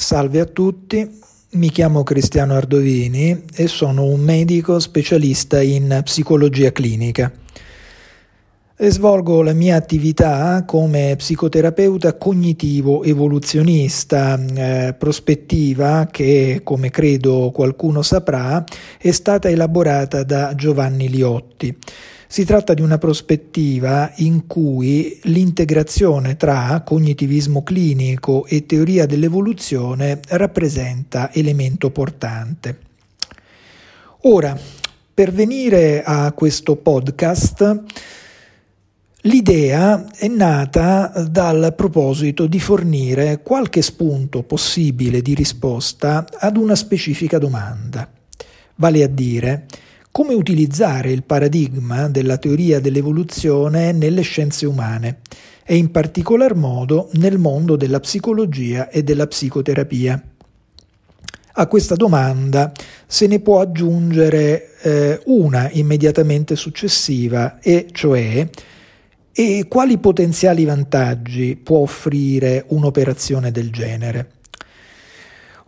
Salve a tutti, mi chiamo Cristiano Ardovini e sono un medico specialista in psicologia clinica. E svolgo la mia attività come psicoterapeuta cognitivo evoluzionista eh, prospettiva che, come credo qualcuno saprà, è stata elaborata da Giovanni Liotti. Si tratta di una prospettiva in cui l'integrazione tra cognitivismo clinico e teoria dell'evoluzione rappresenta elemento portante. Ora, per venire a questo podcast, L'idea è nata dal proposito di fornire qualche spunto possibile di risposta ad una specifica domanda, vale a dire come utilizzare il paradigma della teoria dell'evoluzione nelle scienze umane e in particolar modo nel mondo della psicologia e della psicoterapia. A questa domanda se ne può aggiungere eh, una immediatamente successiva, e cioè e quali potenziali vantaggi può offrire un'operazione del genere.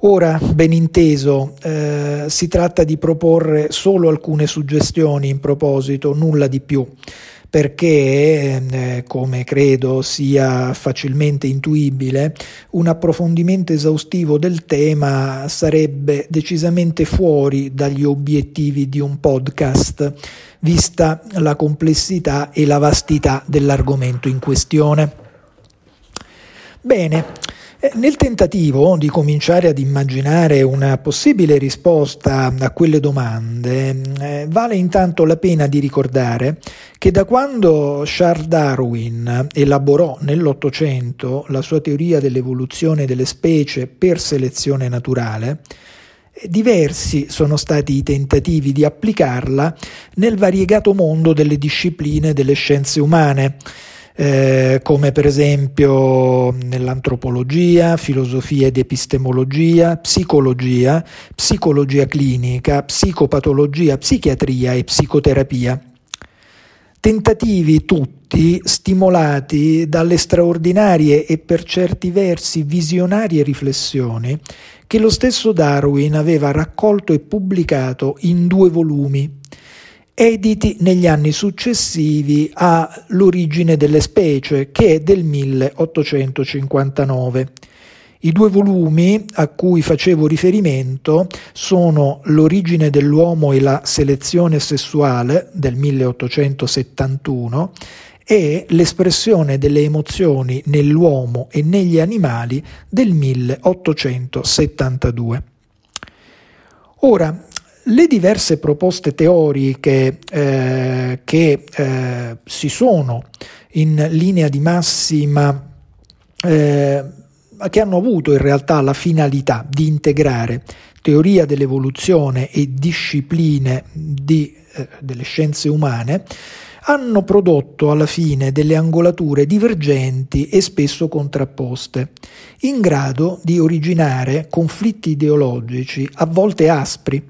Ora, ben inteso, eh, si tratta di proporre solo alcune suggestioni in proposito, nulla di più, perché, eh, come credo sia facilmente intuibile, un approfondimento esaustivo del tema sarebbe decisamente fuori dagli obiettivi di un podcast, vista la complessità e la vastità dell'argomento in questione. Bene, nel tentativo di cominciare ad immaginare una possibile risposta a quelle domande, eh, vale intanto la pena di ricordare che da quando Charles Darwin elaborò nell'Ottocento la sua teoria dell'evoluzione delle specie per selezione naturale, eh, diversi sono stati i tentativi di applicarla nel variegato mondo delle discipline delle scienze umane eh, come per esempio nell'antropologia, filosofia ed epistemologia, psicologia, psicologia clinica, psicopatologia, psichiatria e psicoterapia. Tentativi tutti stimolati dalle straordinarie e per certi versi visionarie riflessioni che lo stesso Darwin aveva raccolto e pubblicato in due volumi editi negli anni successivi all'origine delle specie, che è del 1859. I due volumi a cui facevo riferimento sono L'origine dell'uomo e la selezione sessuale del 1871 e L'espressione delle emozioni nell'uomo e negli animali del 1872. Ora, le diverse proposte teoriche eh, che eh, si sono in linea di massima eh, che hanno avuto in realtà la finalità di integrare teoria dell'evoluzione e discipline di, eh, delle scienze umane, hanno prodotto alla fine delle angolature divergenti e spesso contrapposte, in grado di originare conflitti ideologici a volte aspri,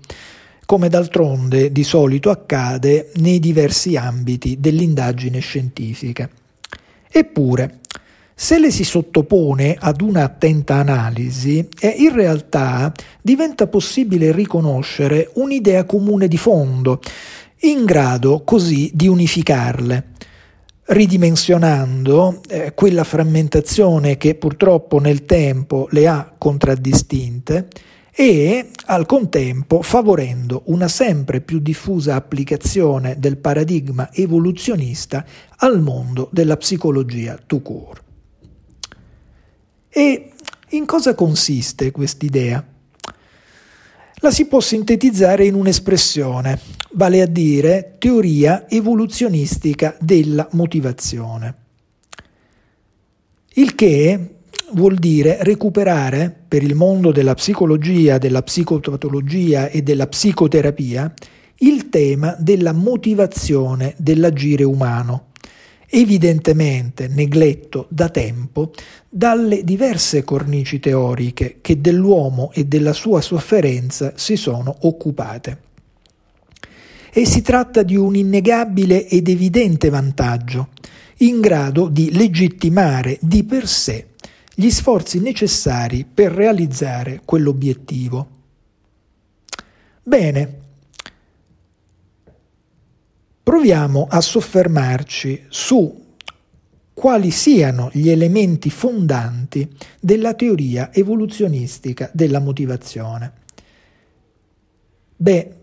come d'altronde di solito accade nei diversi ambiti dell'indagine scientifica. Eppure, se le si sottopone ad un'attenta analisi, eh, in realtà diventa possibile riconoscere un'idea comune di fondo, in grado così di unificarle, ridimensionando eh, quella frammentazione che purtroppo nel tempo le ha contraddistinte e al contempo favorendo una sempre più diffusa applicazione del paradigma evoluzionista al mondo della psicologia tout court. E in cosa consiste quest'idea? La si può sintetizzare in un'espressione, vale a dire teoria evoluzionistica della motivazione. Il che vuol dire recuperare per il mondo della psicologia, della psicopatologia e della psicoterapia il tema della motivazione dell'agire umano, evidentemente negletto da tempo dalle diverse cornici teoriche che dell'uomo e della sua sofferenza si sono occupate. E si tratta di un innegabile ed evidente vantaggio, in grado di legittimare di per sé gli sforzi necessari per realizzare quell'obiettivo. Bene, proviamo a soffermarci su quali siano gli elementi fondanti della teoria evoluzionistica della motivazione. Beh,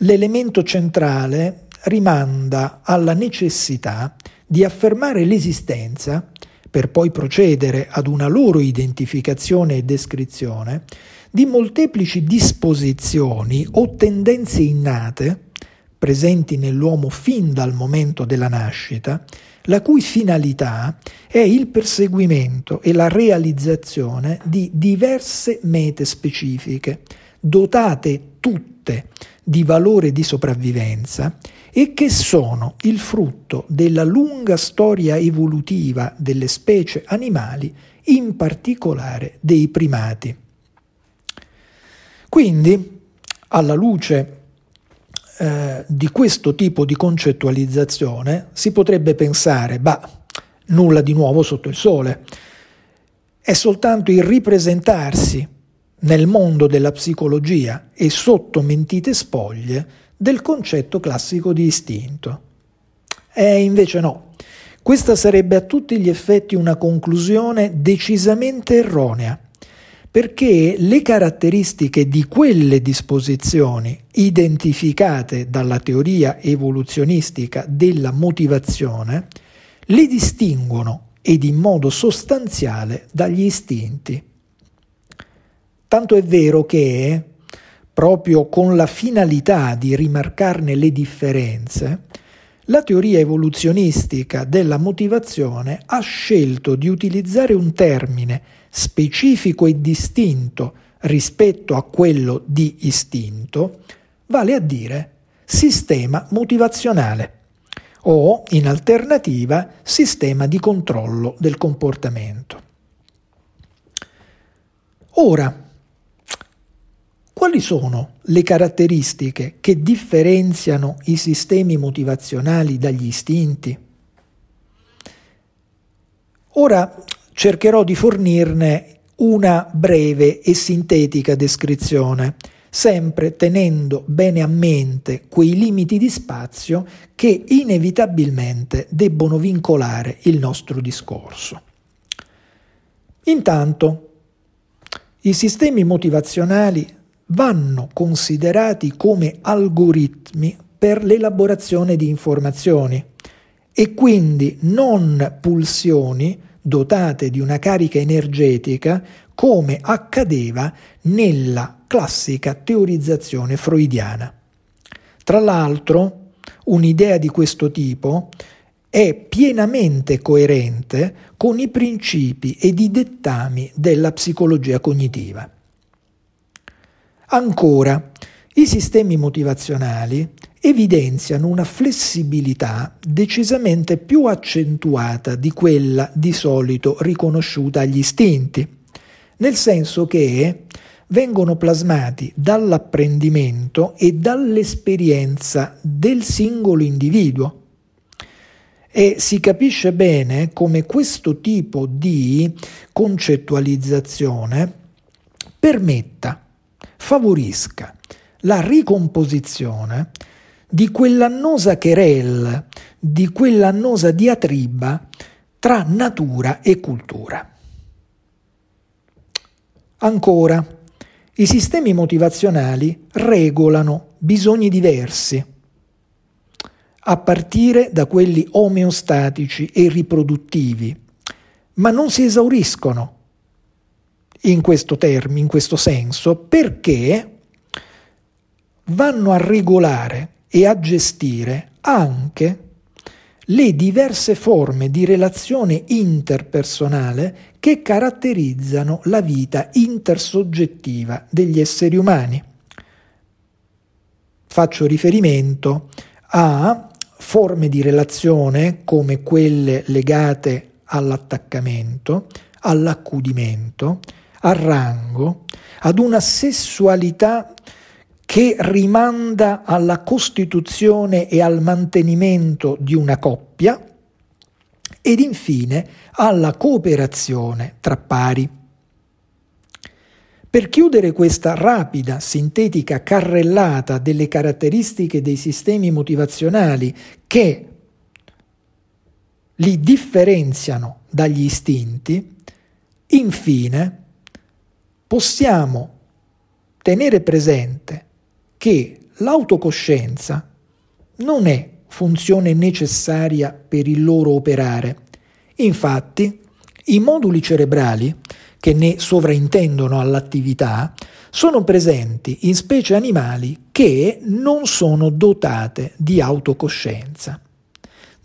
l'elemento centrale rimanda alla necessità di affermare l'esistenza, per poi procedere ad una loro identificazione e descrizione, di molteplici disposizioni o tendenze innate presenti nell'uomo fin dal momento della nascita, la cui finalità è il perseguimento e la realizzazione di diverse mete specifiche, dotate tutte di valore di sopravvivenza e che sono il frutto della lunga storia evolutiva delle specie animali, in particolare dei primati. Quindi, alla luce eh, di questo tipo di concettualizzazione si potrebbe pensare, bah, nulla di nuovo sotto il sole. È soltanto il ripresentarsi nel mondo della psicologia e sotto mentite spoglie del concetto classico di istinto. E invece no. Questa sarebbe a tutti gli effetti una conclusione decisamente erronea perché le caratteristiche di quelle disposizioni identificate dalla teoria evoluzionistica della motivazione le distinguono ed in modo sostanziale dagli istinti. Tanto è vero che, proprio con la finalità di rimarcarne le differenze, la teoria evoluzionistica della motivazione ha scelto di utilizzare un termine specifico e distinto rispetto a quello di istinto, vale a dire sistema motivazionale o, in alternativa, sistema di controllo del comportamento. Ora, quali sono le caratteristiche che differenziano i sistemi motivazionali dagli istinti? Ora cercherò di fornirne una breve e sintetica descrizione, sempre tenendo bene a mente quei limiti di spazio che inevitabilmente debbono vincolare il nostro discorso. Intanto, i sistemi motivazionali vanno considerati come algoritmi per l'elaborazione di informazioni e quindi non pulsioni dotate di una carica energetica come accadeva nella classica teorizzazione freudiana. Tra l'altro, un'idea di questo tipo è pienamente coerente con i principi ed i dettami della psicologia cognitiva. Ancora, i sistemi motivazionali evidenziano una flessibilità decisamente più accentuata di quella di solito riconosciuta agli istinti, nel senso che vengono plasmati dall'apprendimento e dall'esperienza del singolo individuo. E si capisce bene come questo tipo di concettualizzazione permetta, favorisca la ricomposizione di quell'annosa querelle, di quell'annosa diatriba tra natura e cultura. Ancora, i sistemi motivazionali regolano bisogni diversi, a partire da quelli omeostatici e riproduttivi, ma non si esauriscono in questo termine, in questo senso, perché vanno a regolare e a gestire anche le diverse forme di relazione interpersonale che caratterizzano la vita intersoggettiva degli esseri umani. Faccio riferimento a forme di relazione come quelle legate all'attaccamento, all'accudimento, al rango, ad una sessualità che rimanda alla costituzione e al mantenimento di una coppia ed infine alla cooperazione tra pari. Per chiudere questa rapida, sintetica carrellata delle caratteristiche dei sistemi motivazionali che li differenziano dagli istinti, infine possiamo tenere presente che l'autocoscienza non è funzione necessaria per il loro operare. Infatti, i moduli cerebrali che ne sovraintendono all'attività sono presenti in specie animali che non sono dotate di autocoscienza.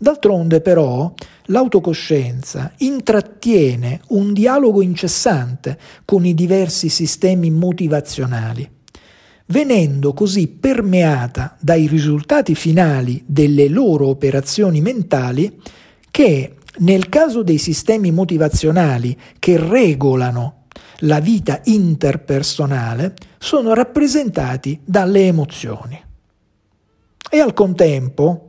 D'altronde però l'autocoscienza intrattiene un dialogo incessante con i diversi sistemi motivazionali, venendo così permeata dai risultati finali delle loro operazioni mentali che nel caso dei sistemi motivazionali che regolano la vita interpersonale sono rappresentati dalle emozioni. E al contempo,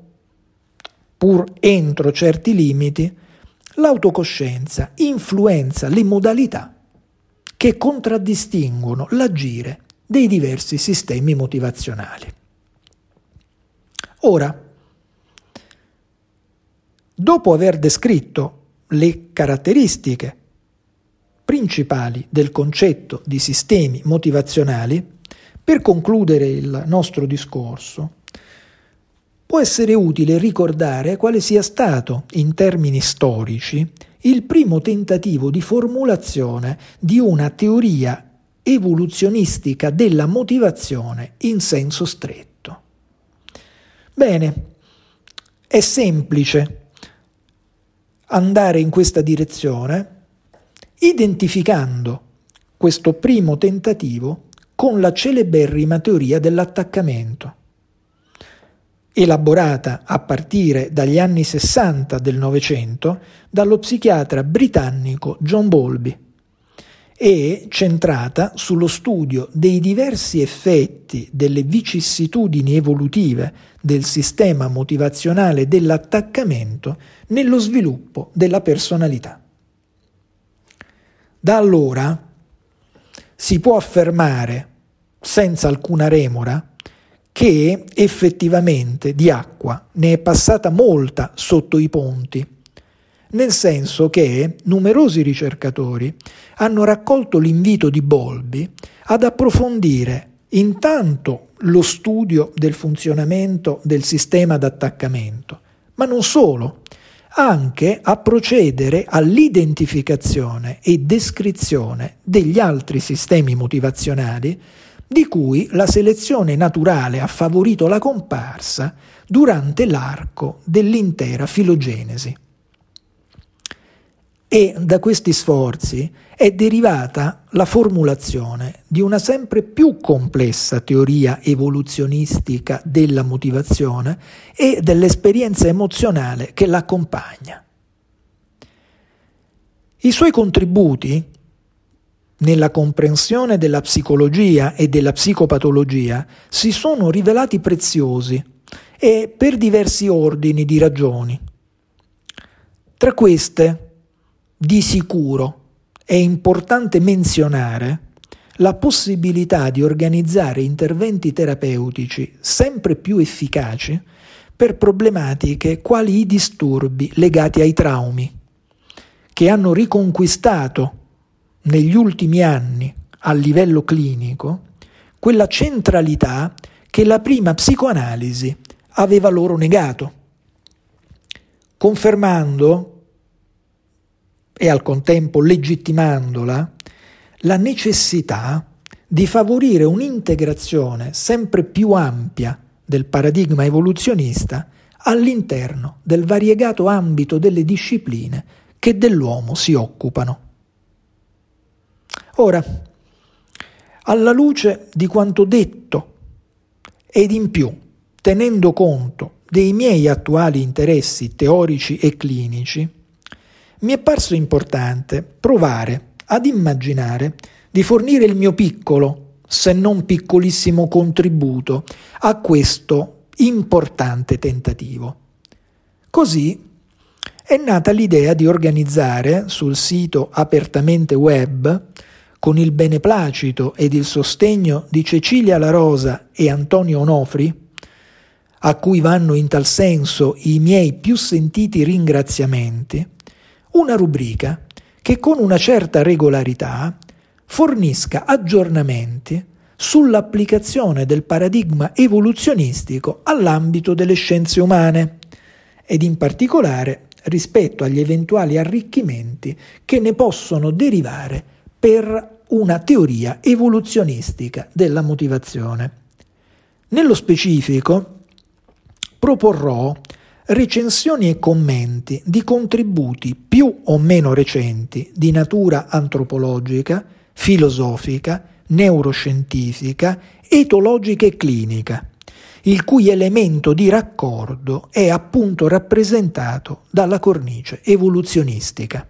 pur entro certi limiti, l'autocoscienza influenza le modalità che contraddistinguono l'agire dei diversi sistemi motivazionali. Ora, dopo aver descritto le caratteristiche principali del concetto di sistemi motivazionali, per concludere il nostro discorso, può essere utile ricordare quale sia stato, in termini storici, il primo tentativo di formulazione di una teoria evoluzionistica della motivazione in senso stretto. Bene, è semplice andare in questa direzione identificando questo primo tentativo con la celeberrima teoria dell'attaccamento elaborata a partire dagli anni 60 del Novecento dallo psichiatra britannico John Bowlby e centrata sullo studio dei diversi effetti delle vicissitudini evolutive del sistema motivazionale dell'attaccamento nello sviluppo della personalità. Da allora si può affermare senza alcuna remora che effettivamente di acqua ne è passata molta sotto i ponti, nel senso che numerosi ricercatori hanno raccolto l'invito di Bolby ad approfondire intanto lo studio del funzionamento del sistema d'attaccamento, ma non solo, anche a procedere all'identificazione e descrizione degli altri sistemi motivazionali di cui la selezione naturale ha favorito la comparsa durante l'arco dell'intera filogenesi. E da questi sforzi è derivata la formulazione di una sempre più complessa teoria evoluzionistica della motivazione e dell'esperienza emozionale che l'accompagna. I suoi contributi nella comprensione della psicologia e della psicopatologia si sono rivelati preziosi e per diversi ordini di ragioni. Tra queste, di sicuro, è importante menzionare la possibilità di organizzare interventi terapeutici sempre più efficaci per problematiche quali i disturbi legati ai traumi, che hanno riconquistato negli ultimi anni a livello clinico quella centralità che la prima psicoanalisi aveva loro negato, confermando e al contempo legittimandola la necessità di favorire un'integrazione sempre più ampia del paradigma evoluzionista all'interno del variegato ambito delle discipline che dell'uomo si occupano. Ora, alla luce di quanto detto ed in più, tenendo conto dei miei attuali interessi teorici e clinici, mi è parso importante provare ad immaginare di fornire il mio piccolo, se non piccolissimo contributo a questo importante tentativo. Così è nata l'idea di organizzare sul sito apertamente web, con il beneplacito ed il sostegno di Cecilia La Rosa e Antonio Onofri, a cui vanno in tal senso i miei più sentiti ringraziamenti, una rubrica che con una certa regolarità fornisca aggiornamenti sull'applicazione del paradigma evoluzionistico all'ambito delle scienze umane ed in particolare rispetto agli eventuali arricchimenti che ne possono derivare per una teoria evoluzionistica della motivazione. Nello specifico proporrò recensioni e commenti di contributi più o meno recenti di natura antropologica, filosofica, neuroscientifica, etologica e clinica, il cui elemento di raccordo è appunto rappresentato dalla cornice evoluzionistica.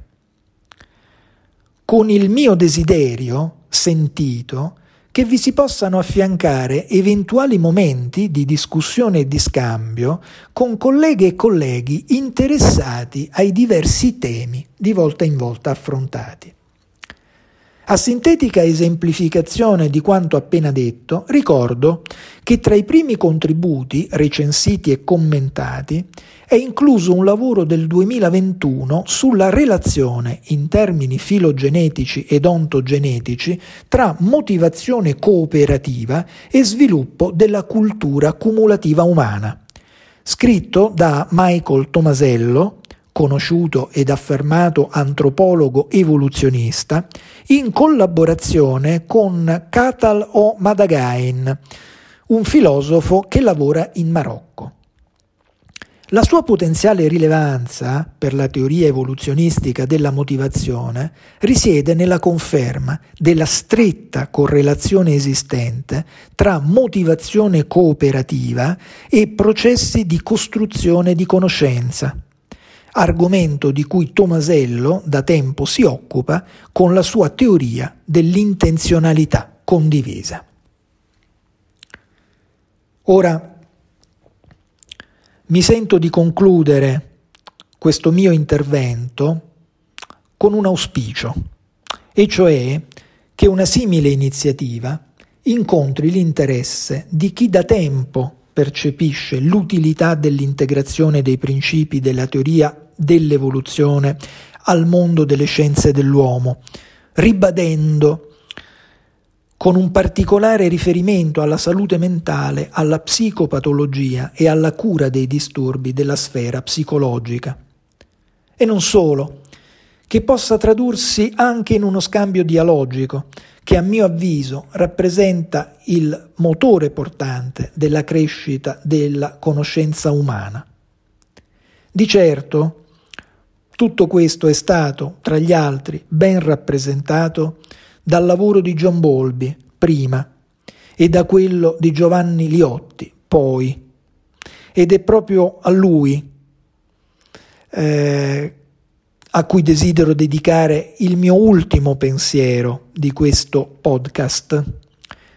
Con il mio desiderio sentito che vi si possano affiancare eventuali momenti di discussione e di scambio con colleghe e colleghi interessati ai diversi temi di volta in volta affrontati. A sintetica esemplificazione di quanto appena detto, ricordo che tra i primi contributi recensiti e commentati è incluso un lavoro del 2021 sulla relazione in termini filogenetici ed ontogenetici tra motivazione cooperativa e sviluppo della cultura cumulativa umana, scritto da Michael Tomasello, conosciuto ed affermato antropologo evoluzionista, in collaborazione con Katal O. Madagain, un filosofo che lavora in Marocco. La sua potenziale rilevanza per la teoria evoluzionistica della motivazione risiede nella conferma della stretta correlazione esistente tra motivazione cooperativa e processi di costruzione di conoscenza, argomento di cui Tomasello da tempo si occupa con la sua teoria dell'intenzionalità condivisa. Ora, mi sento di concludere questo mio intervento con un auspicio, e cioè che una simile iniziativa incontri l'interesse di chi da tempo percepisce l'utilità dell'integrazione dei principi della teoria dell'evoluzione al mondo delle scienze dell'uomo, ribadendo con un particolare riferimento alla salute mentale, alla psicopatologia e alla cura dei disturbi della sfera psicologica. E non solo, che possa tradursi anche in uno scambio dialogico, che a mio avviso rappresenta il motore portante della crescita della conoscenza umana. Di certo, tutto questo è stato, tra gli altri, ben rappresentato dal lavoro di John Bolby, prima, e da quello di Giovanni Liotti, poi. Ed è proprio a lui eh, a cui desidero dedicare il mio ultimo pensiero di questo podcast,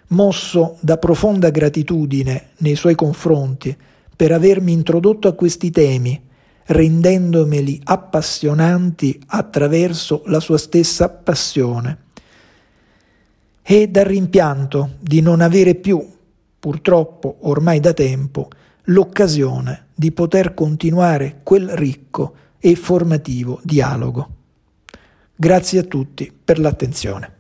mosso da profonda gratitudine nei suoi confronti per avermi introdotto a questi temi rendendomeli appassionanti attraverso la sua stessa passione. E dal rimpianto di non avere più, purtroppo ormai da tempo, l'occasione di poter continuare quel ricco e formativo dialogo. Grazie a tutti per l'attenzione.